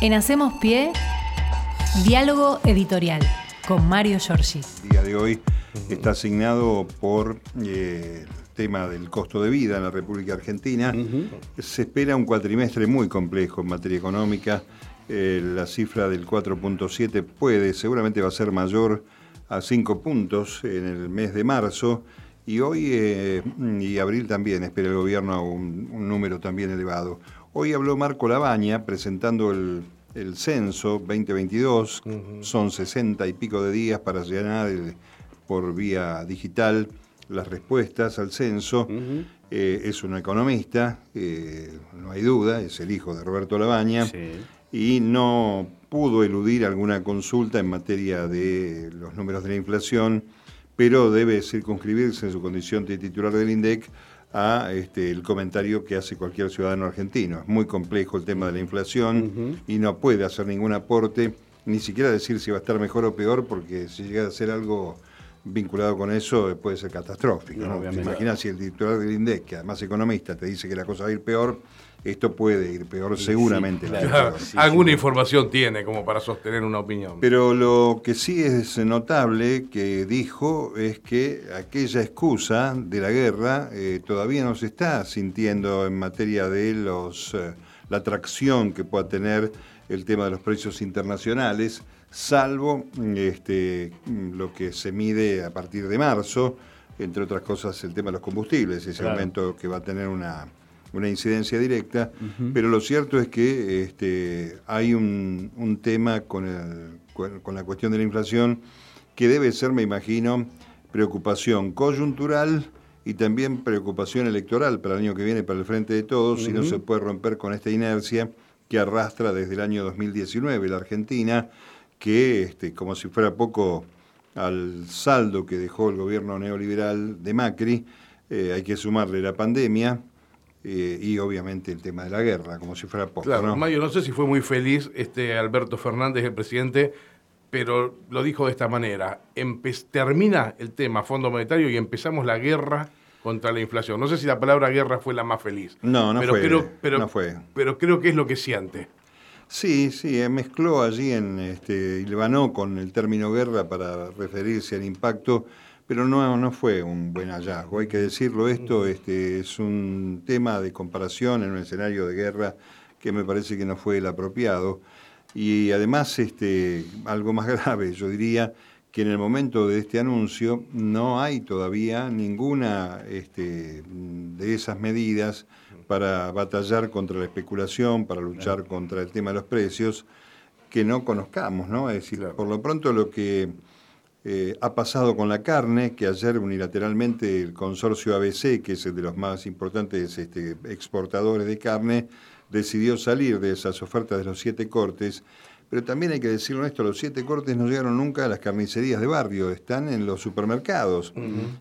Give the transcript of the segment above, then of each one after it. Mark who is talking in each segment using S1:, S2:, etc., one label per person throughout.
S1: En Hacemos Pie, diálogo editorial con Mario Giorgi.
S2: El día de hoy está asignado por eh, el tema del costo de vida en la República Argentina. Se espera un cuatrimestre muy complejo en materia económica. Eh, la cifra del 4.7 puede, seguramente va a ser mayor a 5 puntos en el mes de marzo. Y hoy eh, y abril también espera el gobierno un, un número también elevado. Hoy habló Marco Labaña presentando el, censo 2022. Son 60 y pico de días para llenar por vía digital las respuestas al censo. Eh, es un economista, eh, no hay duda, es el hijo de Roberto Labaña. Y no pudo eludir alguna consulta en materia de los números de la inflación, pero debe circunscribirse en su condición de titular del INDEC a este, el comentario que hace cualquier ciudadano argentino. Es muy complejo el tema de la inflación y no puede hacer ningún aporte, ni siquiera decir si va a estar mejor o peor, porque si llega a ser algo vinculado con eso puede ser catastrófico. ¿no? ¿Te imaginas si el titular del INDEC, que además economista, te dice que la cosa va a ir peor? esto puede ir peor seguramente.
S3: Alguna información tiene como para sostener una opinión.
S2: Pero lo que sí es notable que dijo es que aquella excusa de la guerra eh, todavía no se está sintiendo en materia de los, eh, la atracción que pueda tener el tema de los precios internacionales, salvo este, lo que se mide a partir de marzo, entre otras cosas el tema de los combustibles, ese aumento que va a tener una una incidencia directa, pero lo cierto es que este, hay un, tema con, con, la cuestión de la inflación que debe ser, me imagino, preocupación coyuntural y también preocupación electoral para el año que viene, para el frente de todos, si no se puede romper con esta inercia que arrastra desde el año 2019 la Argentina, que este, como si fuera poco al saldo que dejó el gobierno neoliberal de Macri, eh, hay que sumarle la pandemia, eh, y obviamente el tema de la guerra, como si fuera poco.
S3: Claro, ¿no? Mayo, no sé si fue muy feliz este Alberto Fernández, el presidente, pero lo dijo de esta manera. termina el tema Fondo Monetario y empezamos la guerra contra la inflación. No sé si la palabra guerra fue la más feliz.
S2: No, no, fue,
S3: creo, pero, no fue. Pero creo que es lo que siente.
S2: Sí, sí, eh, mezcló allí en este, con el término guerra para referirse al impacto pero no, no fue un buen hallazgo, hay que decirlo, esto este, es un tema de comparación en un escenario de guerra que me parece que no fue el apropiado. Y además, este, algo más grave, yo diría que en el momento de este anuncio no hay todavía ninguna este, de esas medidas para batallar contra la especulación, para luchar contra el tema de los precios, que no conozcamos, ¿no? Es decir, por lo pronto lo que eh, ha pasado con la carne, que ayer unilateralmente el consorcio ABC, que es el de los más importantes este, exportadores de carne, decidió salir de esas ofertas de los siete cortes. Pero también hay que decirlo esto, los siete cortes no llegaron nunca a las carnicerías de barrio, están en los supermercados.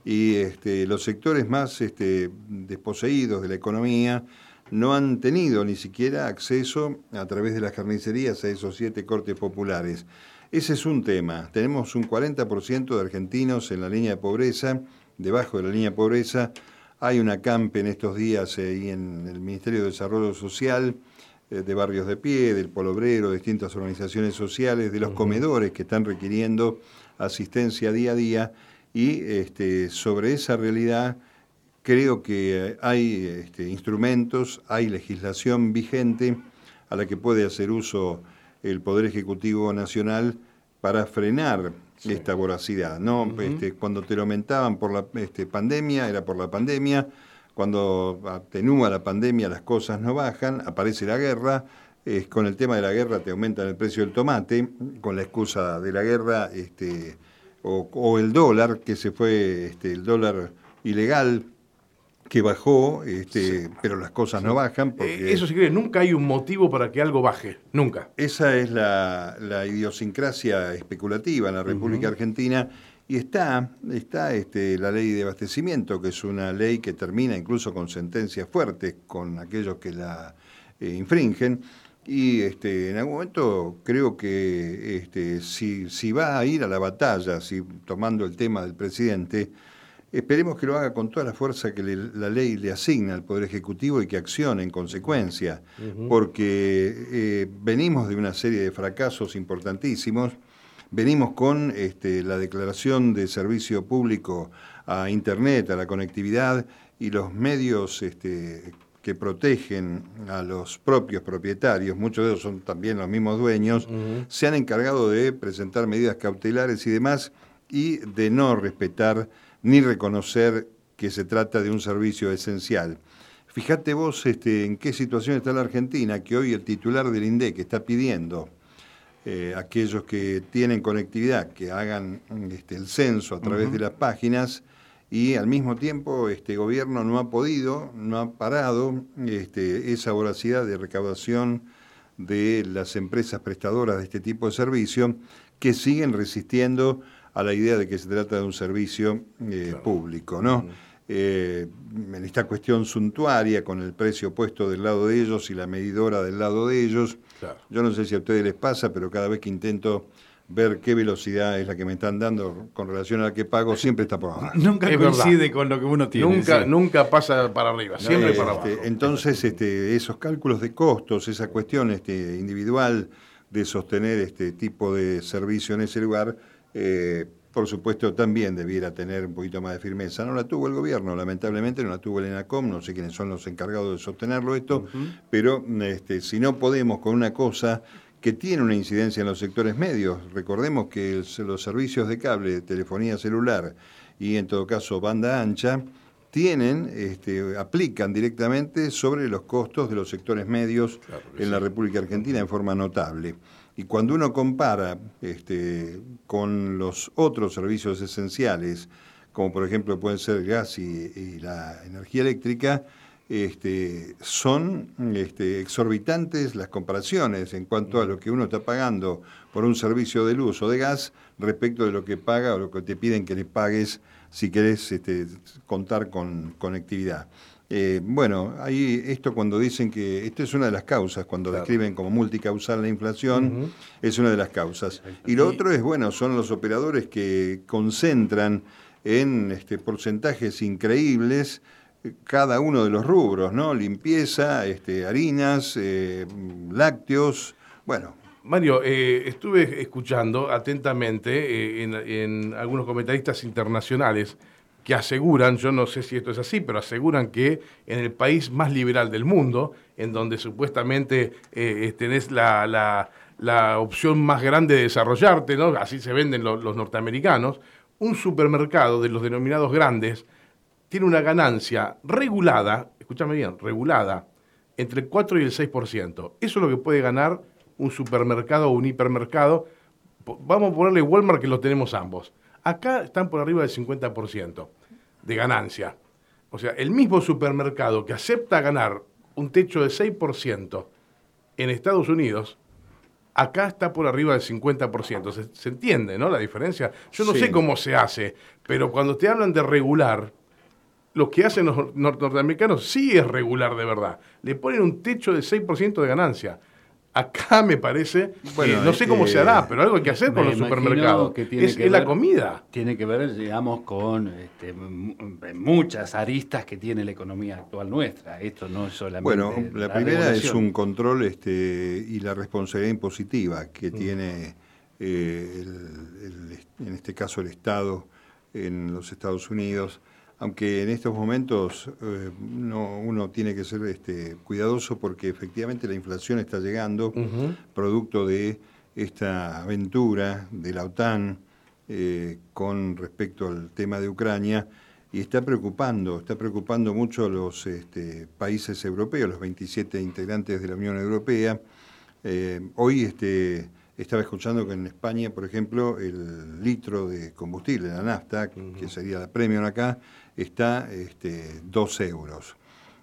S2: Y este, los sectores más este, desposeídos de la economía no han tenido ni siquiera acceso a través de las carnicerías a esos siete cortes populares. Ese es un tema. Tenemos un 40% de argentinos en la línea de pobreza, debajo de la línea de pobreza. Hay una campe en estos días eh, en el Ministerio de Desarrollo Social, de Barrios de Pie, del Polo Obrero, distintas organizaciones sociales, de los comedores que están requiriendo asistencia día a día. Y este, sobre esa realidad creo que hay este, instrumentos, hay legislación vigente a la que puede hacer uso el Poder Ejecutivo Nacional para frenar esta voracidad. ¿no? Este, cuando te lo aumentaban por la pandemia, era por la pandemia. Cuando atenúa la pandemia, las cosas no bajan, aparece la guerra. con el tema de la guerra te aumentan el precio del tomate, con la excusa de la guerra, este, o, o el dólar, que se fue este, el dólar ilegal que bajó, este, pero las cosas no bajan.
S3: Porque Eso sí que nunca hay un motivo para que algo baje, nunca.
S2: Esa es la, idiosincrasia especulativa en la República Argentina. Y está, está este, la ley de abastecimiento, que es una ley que termina incluso con sentencias fuertes con aquellos que la eh, infringen. Y este, en algún momento creo que este, si, si va a ir a la batalla, si, tomando el tema del presidente, Esperemos que lo haga con toda la fuerza que la ley le asigna al Poder Ejecutivo y que accione en consecuencia, porque eh, venimos de una serie de fracasos importantísimos, venimos con este, la declaración de servicio público a Internet, a la conectividad y los medios este, que protegen a los propios propietarios, muchos de ellos son también los mismos dueños, se han encargado de presentar medidas cautelares y demás y de no respetar ni reconocer que se trata de un servicio esencial. Fíjate vos este, en qué situación está la Argentina, que hoy el titular del INDEC está pidiendo eh, aquellos que tienen conectividad que hagan este, el censo a través de las páginas y al mismo tiempo este gobierno no ha podido, no ha parado este, esa voracidad de recaudación de las empresas prestadoras de este tipo de servicio que siguen resistiendo a la idea de que se trata de un servicio eh, público, ¿no? Eh, en esta cuestión suntuaria, con el precio puesto del lado de ellos y la medidora del lado de ellos, yo no sé si a ustedes les pasa, pero cada vez que intento ver qué velocidad es la que me están dando con relación a la que pago, siempre está por abajo.
S4: Nunca coincide con lo que uno tiene.
S3: Nunca, nunca pasa para arriba, siempre para
S2: este,
S3: abajo.
S2: Entonces, este, esos cálculos de costos, esa cuestión este, individual de sostener este tipo de servicio en ese lugar, eh, por supuesto, también debiera tener un poquito más de firmeza. No la tuvo el gobierno, lamentablemente, no la tuvo el ENACOM, no sé quiénes son los encargados de sostenerlo esto, pero este, si no podemos con una cosa que tiene una incidencia en los sectores medios, recordemos que los servicios de cable, telefonía celular y en todo caso banda ancha, tienen, este, aplican directamente sobre los costos de los sectores medios en la República Argentina en forma notable. Y cuando uno compara este, con los otros servicios esenciales, como por ejemplo pueden ser el gas y, la energía eléctrica, este, son este, exorbitantes las comparaciones en cuanto a lo que uno está pagando por un servicio de luz o de gas respecto de lo que paga o lo que te piden que le pagues si querés contar con conectividad. Eh, bueno, ahí esto cuando dicen que esto es una de las causas, cuando describen como multicausal la inflación, es una de las causas. Y lo otro es, bueno, son los operadores que concentran en este, porcentajes increíbles eh, cada uno de los rubros, ¿no? Limpieza, este, harinas, eh, lácteos, bueno.
S3: Mario, estuve escuchando atentamente en algunos comentaristas internacionales que aseguran, yo no sé si esto es así, pero aseguran que en el país más liberal del mundo, en donde supuestamente eh, tenés la, opción más grande de desarrollarte, ¿no? así se venden los norteamericanos, un supermercado de los denominados grandes tiene una ganancia regulada, escúchame bien, regulada, entre el 4 y el 6%. Eso es lo que puede ganar un supermercado o un hipermercado. Vamos a ponerle Walmart que lo tenemos ambos. Acá están por arriba del 50% de ganancia. O sea, el mismo supermercado que acepta ganar un techo de 6% en Estados Unidos, acá está por arriba del 50%. Se, entiende, ¿no? La diferencia. Yo no sé cómo se hace, pero cuando te hablan de regular, lo que hacen los norteamericanos sí es regular de verdad. Le ponen un techo de 6% de ganancia. Acá me parece, bueno, no sé cómo se hará, pero algo hay que hacer con los supermercados. es, la comida.
S4: Tiene que ver, digamos, con este, muchas aristas que tiene la economía actual nuestra. Esto no es solamente.
S2: Bueno, la, primera es un control este, y la responsabilidad impositiva que mm. tiene, eh, en este caso, el Estado en los Estados Unidos aunque en estos momentos eh, uno tiene que ser este, cuidadoso porque efectivamente la inflación está llegando, producto de esta aventura de la OTAN eh, con respecto al tema de Ucrania, y está preocupando, está preocupando mucho a los este, países europeos, los 27 integrantes de la Unión Europea. Eh, hoy este, estaba escuchando que en España, por ejemplo, el litro de combustible, la nafta, que sería la premium acá, está este, 2 euros.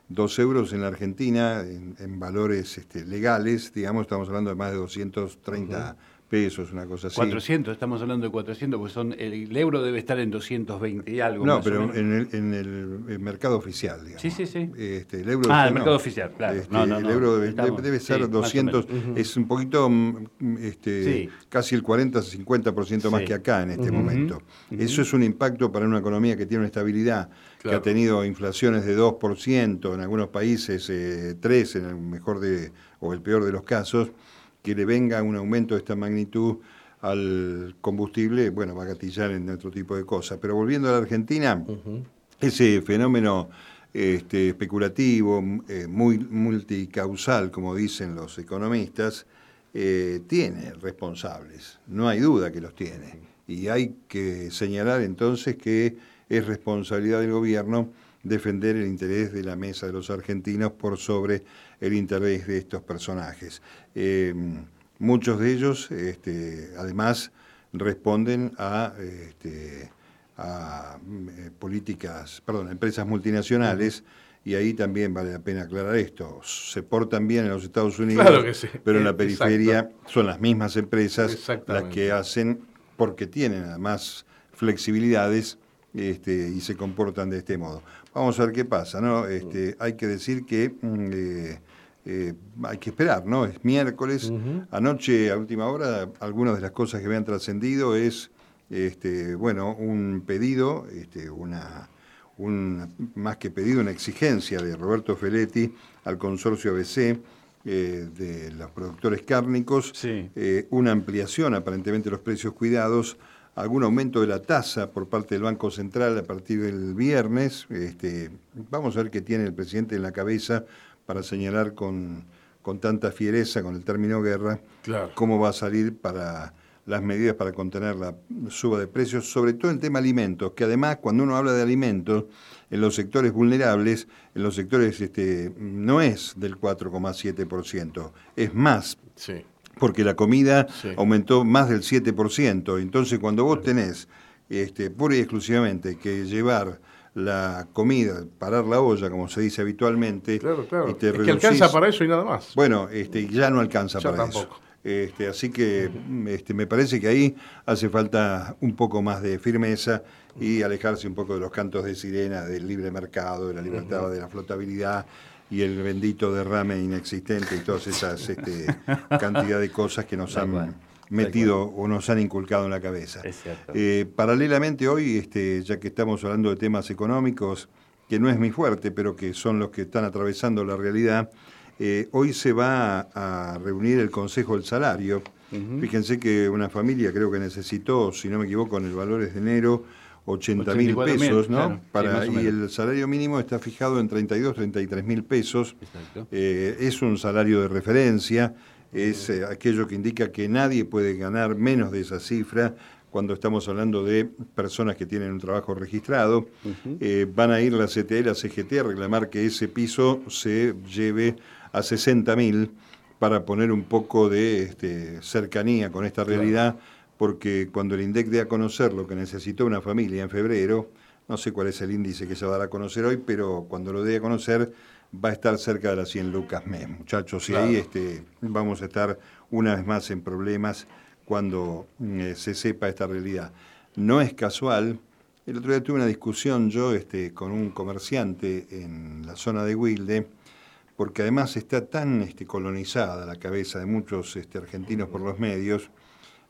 S2: 2 euros en la Argentina, en, valores este, legales, digamos, estamos hablando de más de 230 pesos, una cosa así.
S4: 400, estamos hablando de 400, porque son, el, euro debe estar en 220 y algo.
S2: No, pero en el, en el, mercado oficial, digamos.
S4: Sí, sí, sí.
S2: Este, el euro,
S4: ah, el mercado oficial, claro.
S2: Este, el euro debe, ser 200, es un poquito, mm, este, casi el 40-50% más que acá en este momento. Eso es un impacto para una economía que tiene una estabilidad, que ha tenido inflaciones de 2%, en algunos países eh, 3%, en el mejor de, o el peor de los casos que le venga un aumento de esta magnitud al combustible, bueno, va a gatillar en otro tipo de cosas. Pero volviendo a la Argentina, ese fenómeno este, especulativo, eh, muy multicausal, como dicen los economistas, eh, tiene responsables, no hay duda que los tiene. Y hay que señalar entonces que es responsabilidad del gobierno defender el interés de la mesa de los argentinos por sobre el interés de estos personajes. Eh, muchos de ellos, este, además, responden a, este, a eh, políticas, perdón, empresas multinacionales. Y ahí también vale la pena aclarar esto. Se portan bien en los Estados Unidos, pero en la periferia son las mismas empresas las que hacen, porque tienen además flexibilidades este, y se comportan de este modo. Vamos a ver qué pasa, ¿no? Este, hay que decir que mm, eh, eh, hay que esperar, ¿no? Es miércoles. Anoche, a última hora, algunas de las cosas que me han trascendido es, este, bueno, un pedido, este, una, un, más que pedido, una exigencia de Roberto Feletti al consorcio ABC. Eh, de los productores cárnicos, una ampliación aparentemente de los precios cuidados, algún aumento de la tasa por parte del Banco Central a partir del viernes. Este, vamos a ver qué tiene el presidente en la cabeza para señalar con, con tanta fiereza, con el término guerra, cómo va a salir para las medidas para contener la suba de precios, sobre todo en tema alimentos, que además cuando uno habla de alimentos, en los sectores vulnerables, en los sectores este, no es del 4,7%, es más. Sí porque la comida aumentó más del 7%. Entonces, cuando vos tenés este, pura y exclusivamente que llevar la comida, parar la olla, como se dice habitualmente,
S3: claro, claro. es que alcanza para eso y nada más.
S2: Bueno, este, ya no alcanza para tampoco. eso. Este, así que este, me parece que ahí hace falta un poco más de firmeza y alejarse un poco de los cantos de sirena del libre mercado, de la libertad, de la flotabilidad y el bendito derrame inexistente y todas esas este, cantidad de cosas que nos han metido o nos han inculcado en la cabeza. Eh, paralelamente hoy, este, ya que estamos hablando de temas económicos, que no es mi fuerte, pero que son los que están atravesando la realidad, eh, hoy se va a, reunir el Consejo del Salario. Fíjense que una familia creo que necesitó, si no me equivoco, en el valor de enero, 80 mil pesos, ¿no? Para, y el salario mínimo está fijado en 32, 33 mil pesos. Eh, es un salario de referencia, es eh, aquello que indica que nadie puede ganar menos de esa cifra cuando estamos hablando de personas que tienen un trabajo registrado. Eh, van a ir la CTE, la CGT a reclamar que ese piso se lleve a 60 mil para poner un poco de este, cercanía con esta realidad porque cuando el INDEC dé a conocer lo que necesitó una familia en febrero, no sé cuál es el índice que se va a dar a conocer hoy, pero cuando lo dé a conocer va a estar cerca de las 100 lucas mes, muchachos, y ahí este, vamos a estar una vez más en problemas cuando eh, se sepa esta realidad. No es casual, el otro día tuve una discusión yo este, con un comerciante en la zona de Wilde, porque además está tan este, colonizada la cabeza de muchos este, argentinos por los medios,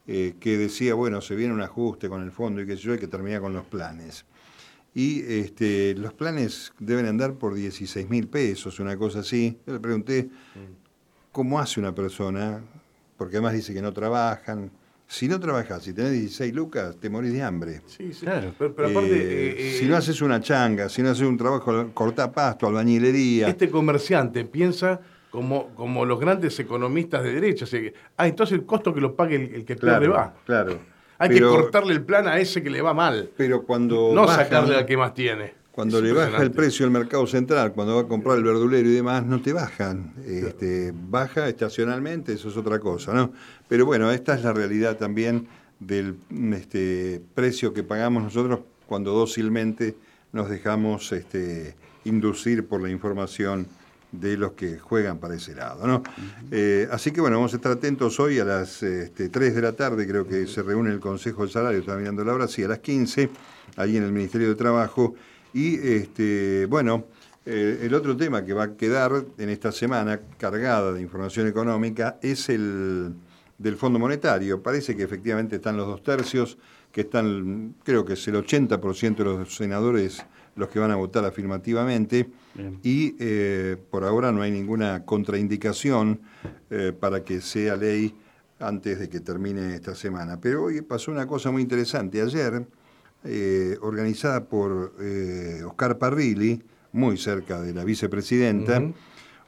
S2: eh, que decía, bueno, se viene un ajuste con el fondo y que yo, hay que terminar con los planes. Y este, los planes deben andar por 16 mil pesos, una cosa así. Yo le pregunté, ¿cómo hace una persona? Porque además dice que no trabajan. Si no trabajas, si tenés 16 lucas, te morís de hambre.
S3: Sí, sí. Claro, pero, aparte.
S2: Eh, eh, si no haces una changa, si no haces un trabajo, corta pasto, albañilería.
S3: Este comerciante piensa como, como los grandes economistas de derecha. ah, entonces el costo que lo pague el, que claro, va.
S2: Claro.
S3: Hay que cortarle el plan a ese que le va mal.
S2: Pero cuando.
S3: No sacarle al que más tiene.
S2: Cuando le baja el precio al mercado central, cuando va a comprar el verdulero y demás, no te bajan. Este, baja estacionalmente, eso es otra cosa, ¿no? Pero bueno, esta es la realidad también del este, precio que pagamos nosotros cuando dócilmente nos dejamos este, inducir por la información de los que juegan para ese lado. ¿no? Eh, así que bueno, vamos a estar atentos hoy a las este, 3 de la tarde, creo que se reúne el Consejo del Salario, está mirando la hora, sí, a las 15, ahí en el Ministerio de Trabajo. Y este, bueno, eh, el otro tema que va a quedar en esta semana cargada de información económica es el del Fondo Monetario. Parece que efectivamente están los dos tercios, que están, creo que es el 80% de los senadores los que van a votar afirmativamente y eh, por ahora no hay ninguna contraindicación eh, para que sea ley antes de que termine esta semana. Pero hoy pasó una cosa muy interesante. Ayer, eh, organizada por Oscar Parrilli, muy cerca de la vicepresidenta,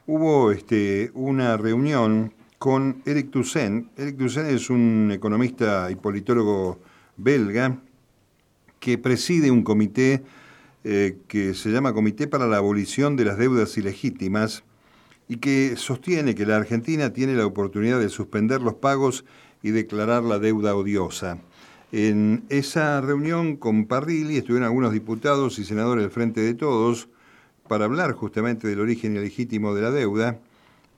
S2: hubo este, una reunión con Eric Toussaint. Eric Toussaint es un economista y politólogo belga que preside un comité eh, que se llama Comité para la Abolición de las Deudas Ilegítimas y que sostiene que la Argentina tiene la oportunidad de suspender los pagos y declarar la deuda odiosa. En esa reunión con Parrilli estuvieron algunos diputados y senadores del Frente de Todos para hablar justamente del origen ilegítimo de la deuda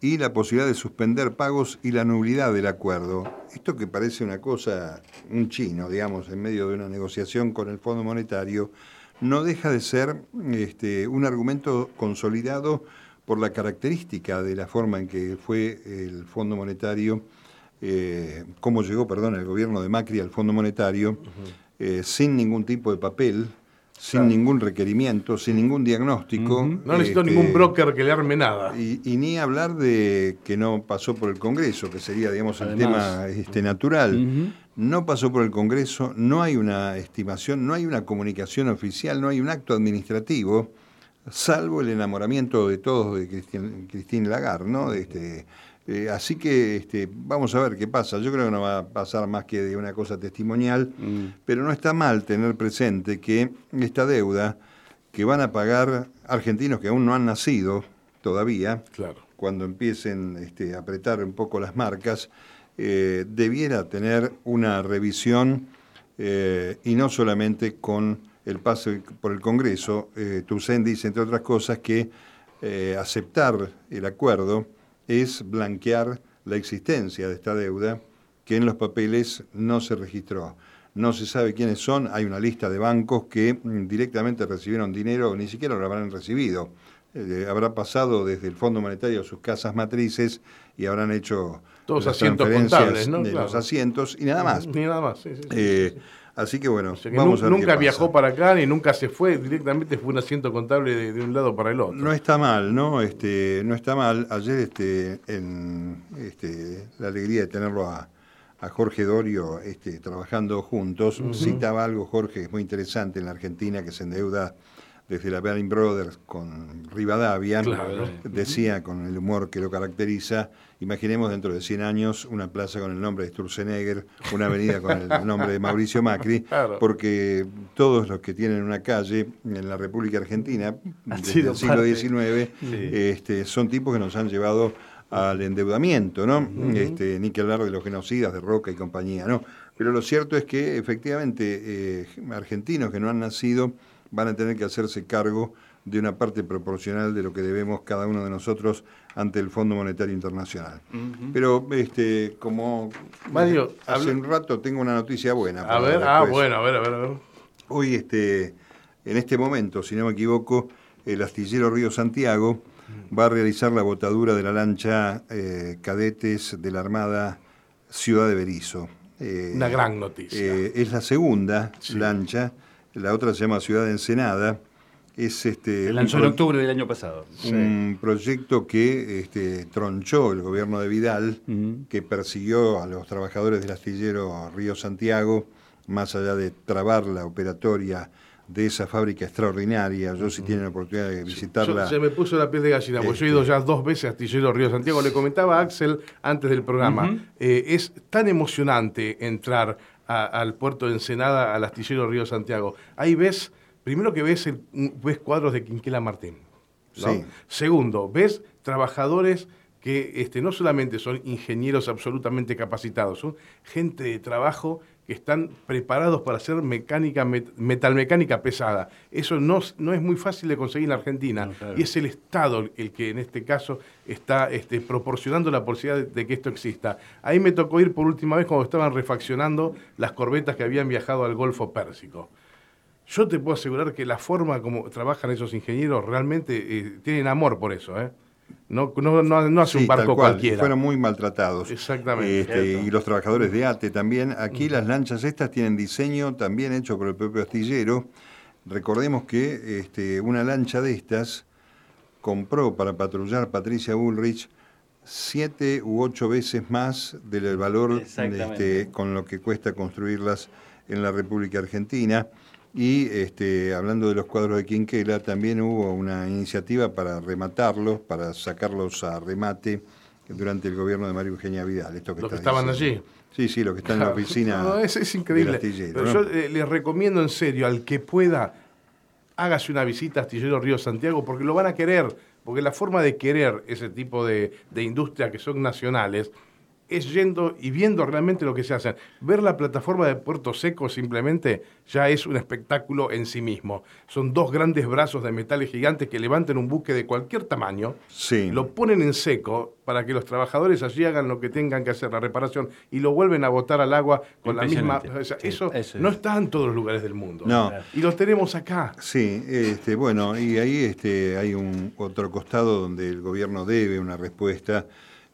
S2: y la posibilidad de suspender pagos y la nulidad del acuerdo. Esto que parece una cosa, un chino, digamos, en medio de una negociación con el Fondo Monetario, no deja de ser este, un argumento consolidado por la característica de la forma en que fue el Fondo Monetario, eh, cómo llegó, perdón, el gobierno de Macri al Fondo Monetario, eh, sin ningún tipo de papel, sin ningún requerimiento, sin ningún diagnóstico.
S3: No necesito ningún este, broker que le arme nada.
S2: Y, ni hablar de que no pasó por el Congreso, que sería, digamos, el tema este, natural. No pasó por el Congreso, no hay una estimación, no hay una comunicación oficial, no hay un acto administrativo, salvo el enamoramiento de todos de Cristín, Lagarde, ¿no? Este, eh, así que este, vamos a ver qué pasa. Yo creo que no va a pasar más que de una cosa testimonial, mm. pero no está mal tener presente que esta deuda que van a pagar argentinos que aún no han nacido todavía, cuando empiecen este, a apretar un poco las marcas, eh, debiera tener una revisión eh, y no solamente con el paso por el Congreso. Eh, dice, entre otras cosas, que aceptar el acuerdo es blanquear la existencia de esta deuda que en los papeles no se registró. No se sabe quiénes son, hay una lista de bancos que mm, directamente recibieron dinero, ni siquiera lo habrán recibido. Eh, habrá pasado desde el Fondo Monetario a sus casas matrices y habrán hecho
S3: todos asientos contables, ¿no?
S2: de los asientos y nada más.
S3: Ni nada más, sí,
S2: eh, Así que bueno, vamos
S3: a Nunca viajó para acá ni nunca se fue, directamente fue un asiento contable de, un lado para el otro.
S2: No está mal, ¿no? Este, no está mal. Ayer este, en este, la alegría de tenerlo a, Jorge Dorio este, trabajando juntos, citaba algo, Jorge, es muy interesante en la Argentina, que se endeuda desde la Baring Brothers con Rivadavia, decía con el humor que lo caracteriza, imaginemos dentro de 100 años una plaza con el nombre de Sturzenegger, una avenida con el nombre de Mauricio Macri, porque todos los que tienen una calle en la República Argentina desde el siglo XIX este, son tipos que nos han llevado al endeudamiento, ¿no? este, ni que hablar de los genocidas de Roca y compañía, ¿no? Pero lo cierto es que efectivamente eh, argentinos que no han nacido van a tener que hacerse cargo de una parte proporcional de lo que debemos cada uno de nosotros ante el Fondo Monetario Internacional. Pero este, como
S3: Mario,
S2: hace un rato tengo una noticia buena.
S3: A ver, ah, bueno, a ver, a ver, a ver.
S2: Hoy, este, en este momento, si no me equivoco, el astillero Río Santiago va a realizar la botadura de la lancha eh, cadetes de la Armada Ciudad de Berizo.
S3: Eh, una gran noticia.
S2: Eh, es la segunda lancha la otra se llama Ciudad de Ensenada. Es este,
S4: se lanzó en octubre del año pasado.
S2: Un proyecto que este, tronchó el gobierno de Vidal, que persiguió a los trabajadores del astillero Río Santiago, más allá de trabar la operatoria de esa fábrica extraordinaria. Yo si tienen la oportunidad de visitarla.
S3: se me puso la piel de gallina, porque yo he ido este, ya dos veces a Astillero Río Santiago. Le comentaba a Axel antes del programa. Eh, es tan emocionante entrar al puerto de Ensenada, al astillero Río Santiago. Ahí ves, primero que ves, ves cuadros de Quinquela Martín. Segundo, ves trabajadores que este, no solamente son ingenieros absolutamente capacitados, son gente de trabajo que están preparados para hacer mecánica, metalmecánica pesada. Eso no, no, es muy fácil de conseguir en Argentina y es el Estado el que en este caso está este, proporcionando la posibilidad de, que esto exista. Ahí me tocó ir por última vez cuando estaban refaccionando las corbetas que habían viajado al Golfo Pérsico. Yo te puedo asegurar que la forma como trabajan esos ingenieros realmente eh, tienen amor por eso. ¿eh? No, no, no, hace un barco cualquiera.
S2: Fueron muy maltratados.
S3: Exactamente.
S2: Este, y los trabajadores de ATE también. Aquí las lanchas estas tienen diseño también hecho por el propio astillero. Recordemos que este, una lancha de estas compró para patrullar Patricia Bullrich siete u ocho veces más del valor este, con lo que cuesta construirlas en la República Argentina. Y este, hablando de los cuadros de Quinquela, también hubo una iniciativa para rematarlos, para sacarlos a remate durante el gobierno de María Eugenia Vidal.
S3: Esto que, que estaban allí.
S2: Sí, sí, los que están en la oficina.
S3: es, increíble. Pero yo eh, les recomiendo en serio, al que pueda, hágase una visita a Astillero Río Santiago, porque lo van a querer. Porque la forma de querer ese tipo de, de industria que son nacionales es yendo y viendo realmente lo que se hace. Ver la plataforma de Puerto Seco simplemente ya es un espectáculo en sí mismo. Son dos grandes brazos de metales gigantes que levantan un buque de cualquier tamaño, lo ponen en seco para que los trabajadores allí hagan lo que tengan que hacer, la reparación, y lo vuelven a botar al agua con la misma... eso, no está en todos los lugares del mundo.
S2: No.
S3: Y lo tenemos acá.
S2: Sí, este, bueno, y ahí este, hay un otro costado donde el gobierno debe una respuesta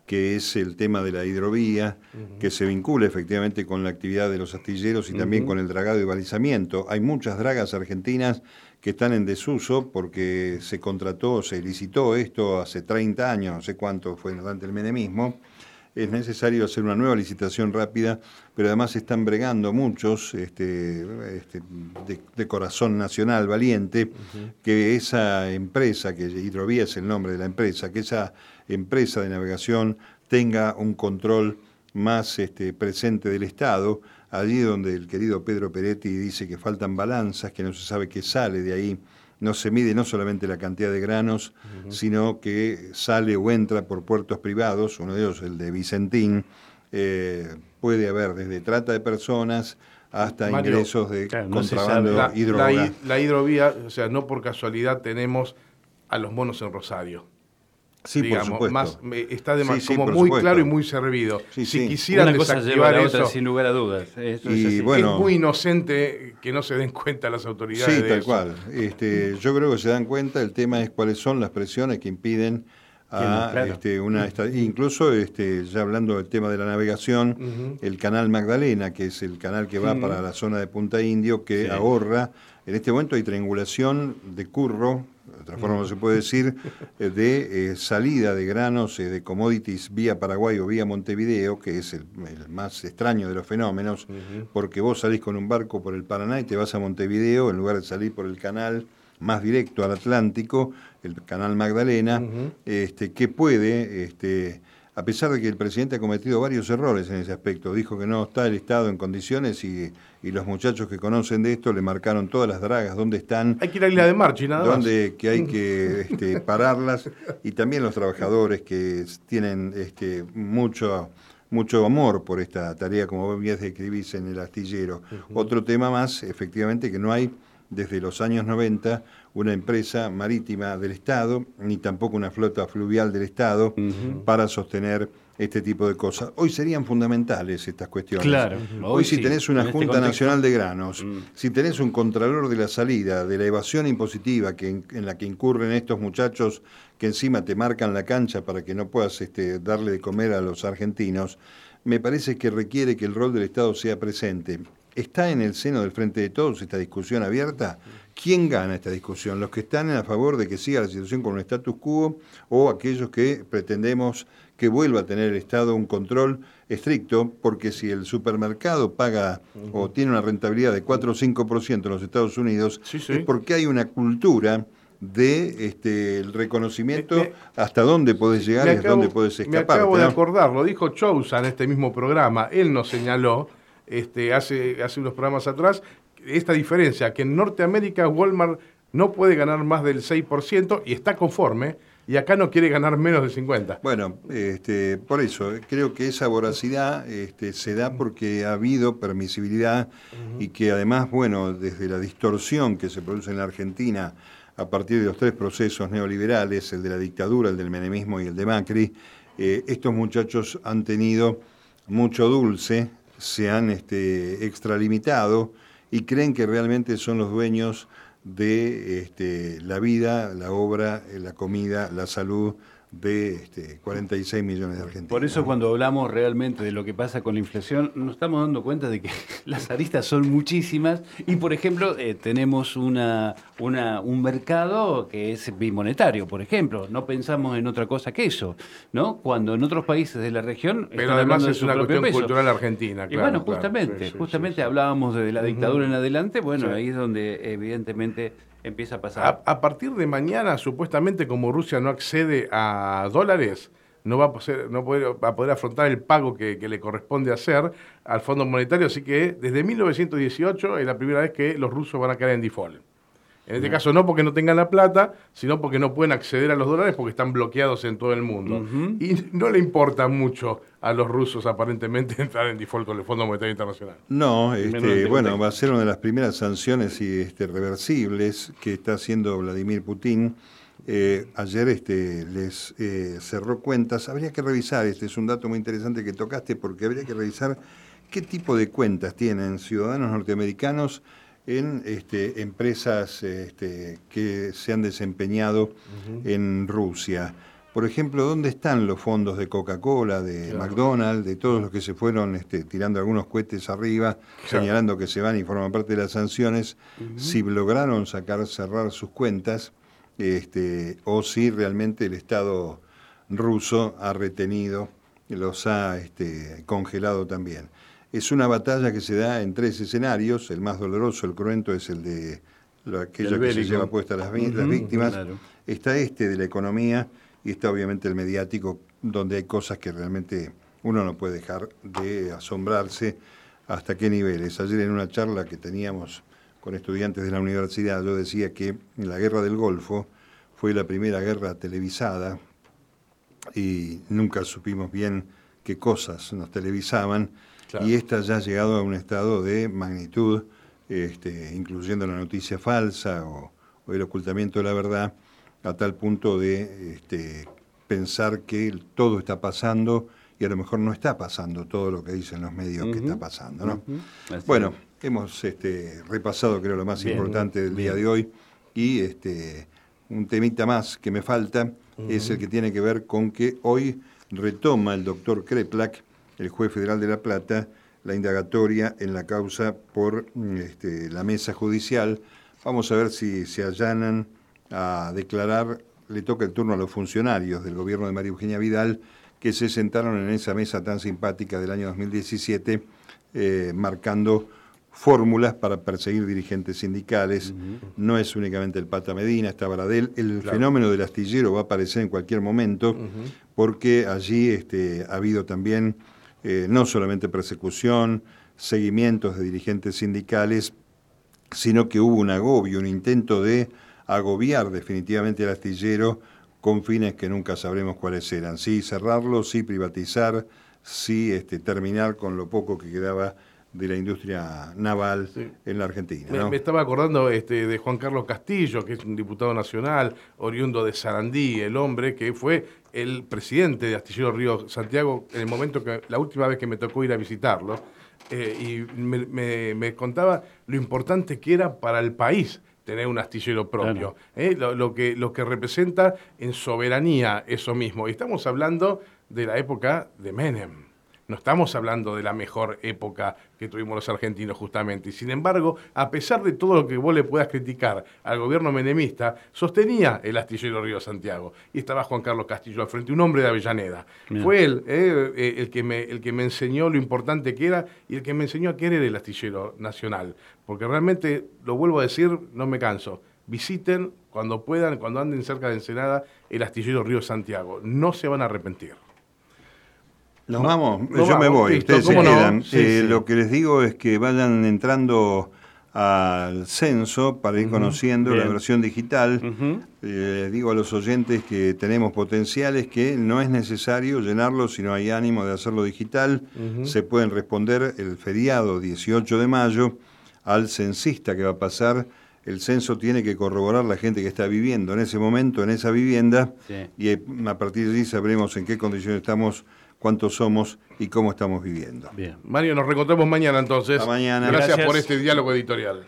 S2: que es el tema de la hidrovía, que se vincula efectivamente con la actividad de los astilleros y también con el dragado y balizamiento. Hay muchas dragas argentinas que están en desuso porque se contrató, se licitó esto hace 30 años, no sé cuánto fue durante el menemismo. Es necesario hacer una nueva licitación rápida, pero además están bregando muchos este, este, de, corazón nacional valiente que esa empresa, que Hidrovía es el nombre de la empresa, que esa empresa de navegación tenga un control más este, presente del Estado, allí donde el querido Pedro Peretti dice que faltan balanzas, que no se sabe qué sale de ahí, no se mide no solamente la cantidad de granos, sino que sale o entra por puertos privados, uno de ellos el de Vicentín, eh, puede haber desde trata de personas hasta ingresos de contrabando
S3: la, la hidrovía, o sea, no por casualidad tenemos a los monos en Rosario
S2: Sí, por supuesto.
S3: Más, está de como muy claro y muy servido. si quisieran
S4: Una cosa desactivar eso, sin lugar a dudas.
S3: y, es, bueno, es, muy inocente que no se den cuenta las autoridades.
S2: Sí, tal cual. Este, yo creo que se dan cuenta. El tema es cuáles son las presiones que impiden a este, una incluso este, ya hablando del tema de la navegación, el canal Magdalena, que es el canal que va para la zona de Punta Indio, que ahorra. En este momento hay triangulación de curro de otra forma no se puede decir, eh, de eh, salida de granos eh, de commodities vía Paraguay o vía Montevideo, que es el, más extraño de los fenómenos, porque vos salís con un barco por el Paraná y te vas a Montevideo en lugar de salir por el canal más directo al Atlántico, el canal Magdalena, este, que puede este, a pesar de que el presidente ha cometido varios errores en ese aspecto. Dijo que no está el Estado en condiciones y, los muchachos que conocen de esto le marcaron todas las dragas, dónde están.
S3: Hay que ir a Isla de Marchi, nada
S2: dónde, que hay que este, pararlas. Y también los trabajadores que tienen este, mucho mucho amor por esta tarea, como bien describís en el astillero. Otro tema más, efectivamente, que no hay desde los años 90 una empresa marítima del Estado, ni tampoco una flota fluvial del Estado para sostener este tipo de cosas. Hoy serían fundamentales estas cuestiones.
S4: Claro.
S2: Hoy, si tenés una este Junta Nacional de Granos, mm. si tenés un Contralor de la Salida, de la evasión impositiva que en, la que incurren estos muchachos que encima te marcan la cancha para que no puedas este, darle de comer a los argentinos, me parece que requiere que el rol del Estado sea presente. ¿Está en el seno del Frente de Todos esta discusión abierta? ¿Quién gana esta discusión? ¿Los que están a favor de que siga la situación con un status quo o aquellos que pretendemos que vuelva a tener el Estado un control estricto? Porque si el supermercado paga o tiene una rentabilidad de 4 o 5% en los Estados Unidos, es porque hay una cultura de este, el reconocimiento hasta dónde podés llegar y hasta dónde podés escapar.
S3: Me acabo de acordar, lo dijo Chousa en este mismo programa, él nos señaló este, hace, hace unos programas atrás, esta diferencia, que en Norteamérica Walmart no puede ganar más del 6% y está conforme, y acá no quiere ganar menos de 50.
S2: Bueno, este, por eso, creo que esa voracidad este, se da porque ha habido permisibilidad y que además, bueno, desde la distorsión que se produce en la Argentina a partir de los tres procesos neoliberales, el de la dictadura, el del menemismo y el de Macri, eh, estos muchachos han tenido mucho dulce, se han este, extralimitado y creen que realmente son los dueños de este, la vida, la obra, la comida, la salud de este, 46 millones de argentinos.
S4: Por eso cuando hablamos realmente de lo que pasa con la inflación, nos estamos dando cuenta de que las aristas son muchísimas y, por ejemplo, eh, tenemos una, una, un mercado que es bimonetario, por ejemplo. No pensamos en otra cosa que eso, ¿no? Cuando en otros países de la región...
S3: Pero además es una cuestión cultural argentina,
S4: claro. Y bueno, justamente, justamente hablábamos de la dictadura en adelante, bueno, ahí es donde evidentemente empieza a pasar.
S3: A, partir de mañana, supuestamente, como Rusia no accede a dólares, no va a poder, no va a poder afrontar el pago que, le corresponde hacer al Fondo Monetario, así que desde 1918 es la primera vez que los rusos van a caer en default. En este caso no porque no tengan la plata, sino porque no pueden acceder a los dólares porque están bloqueados en todo el mundo. Y no le importa mucho a los rusos aparentemente entrar en default con el Fondo Monetario Internacional.
S2: No, este, bueno, va a ser una de las primeras sanciones y, este, reversibles que está haciendo Vladimir Putin. Eh, ayer este, les eh, cerró cuentas. Habría que revisar, este es un dato muy interesante que tocaste, porque habría que revisar qué tipo de cuentas tienen ciudadanos norteamericanos en este, empresas este, que se han desempeñado en Rusia. Por ejemplo, ¿dónde están los fondos de Coca-Cola, de McDonald's, de todos los que se fueron este, tirando algunos cohetes arriba, señalando que se van y forman parte de las sanciones? Si lograron sacar, cerrar sus cuentas, este, o si realmente el Estado ruso ha retenido, los ha este, congelado también. Es una batalla que se da en tres escenarios. El más doloroso, el cruento, es el de aquello que se lleva puesta las, las víctimas. Está este de la economía y está obviamente el mediático, donde hay cosas que realmente uno no puede dejar de asombrarse hasta qué niveles. Ayer en una charla que teníamos con estudiantes de la universidad, yo decía que la guerra del Golfo fue la primera guerra televisada y nunca supimos bien qué cosas nos televisaban. Y esta ya ha llegado a un estado de magnitud, este, incluyendo la noticia falsa o, el ocultamiento de la verdad, a tal punto de este, pensar que todo está pasando y a lo mejor no está pasando todo lo que dicen los medios que está pasando. ¿no? Bueno, hemos este, repasado creo lo más importante del día de hoy y este, un temita más que me falta es el que tiene que ver con que hoy retoma el doctor Kreplak el juez federal de La Plata la indagatoria en la causa por este, la mesa judicial. Vamos a ver si se allanan a declarar, le toca el turno a los funcionarios del gobierno de María Eugenia Vidal, que se sentaron en esa mesa tan simpática del año 2017, eh, marcando fórmulas para perseguir dirigentes sindicales. No es únicamente el Pata Medina, está Baradel. El fenómeno del astillero va a aparecer en cualquier momento, porque allí este, ha habido también eh, no solamente persecución, seguimientos de dirigentes sindicales, sino que hubo un agobio, un intento de agobiar definitivamente al astillero con fines que nunca sabremos cuáles eran. Sí cerrarlo, sí privatizar, sí este, terminar con lo poco que quedaba de la industria naval en la Argentina.
S3: Me, estaba acordando este, de Juan Carlos Castillo, que es un diputado nacional, oriundo de Sarandí, el hombre que fue el presidente de Astillero Río Santiago en el momento que, la última vez que me tocó ir a visitarlo, eh, y me, contaba lo importante que era para el país tener un astillero propio, eh, lo, que, lo que representa en soberanía eso mismo. Y estamos hablando de la época de Menem. No estamos hablando de la mejor época que tuvimos los argentinos justamente. Y sin embargo, a pesar de todo lo que vos le puedas criticar al gobierno menemista, sostenía el astillero Río Santiago. Y estaba Juan Carlos Castillo al frente, un hombre de Avellaneda. Fue él eh, eh, el, que me, el que me enseñó lo importante que era y el que me enseñó a querer el astillero nacional. Porque realmente, lo vuelvo a decir, no me canso. Visiten cuando puedan, cuando anden cerca de Ensenada, el astillero Río Santiago. No se van a arrepentir.
S2: Nos vamos, yo me voy, ustedes se quedan. Eh, lo que les digo es que vayan entrando al censo para ir conociendo la versión digital.
S4: Ujú.
S2: Eh, les digo a los oyentes que tenemos potenciales que no es necesario llenarlo si no hay ánimo de hacerlo digital. Se pueden responder el feriado 18 de mayo al censista que va a pasar. El censo tiene que corroborar la gente que está viviendo en ese momento, en esa vivienda,
S4: Sí.
S2: y eh, a partir de allí sabremos en qué condiciones estamos, cuántos somos y cómo estamos viviendo.
S4: Bien.
S3: Mario, nos reencontramos mañana entonces.
S2: Hasta mañana.
S3: Gracias,
S4: Gracias.
S3: por este diálogo editorial.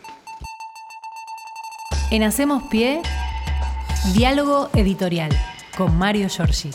S1: En Hacemos Pie, diálogo editorial con Mario Giorgi.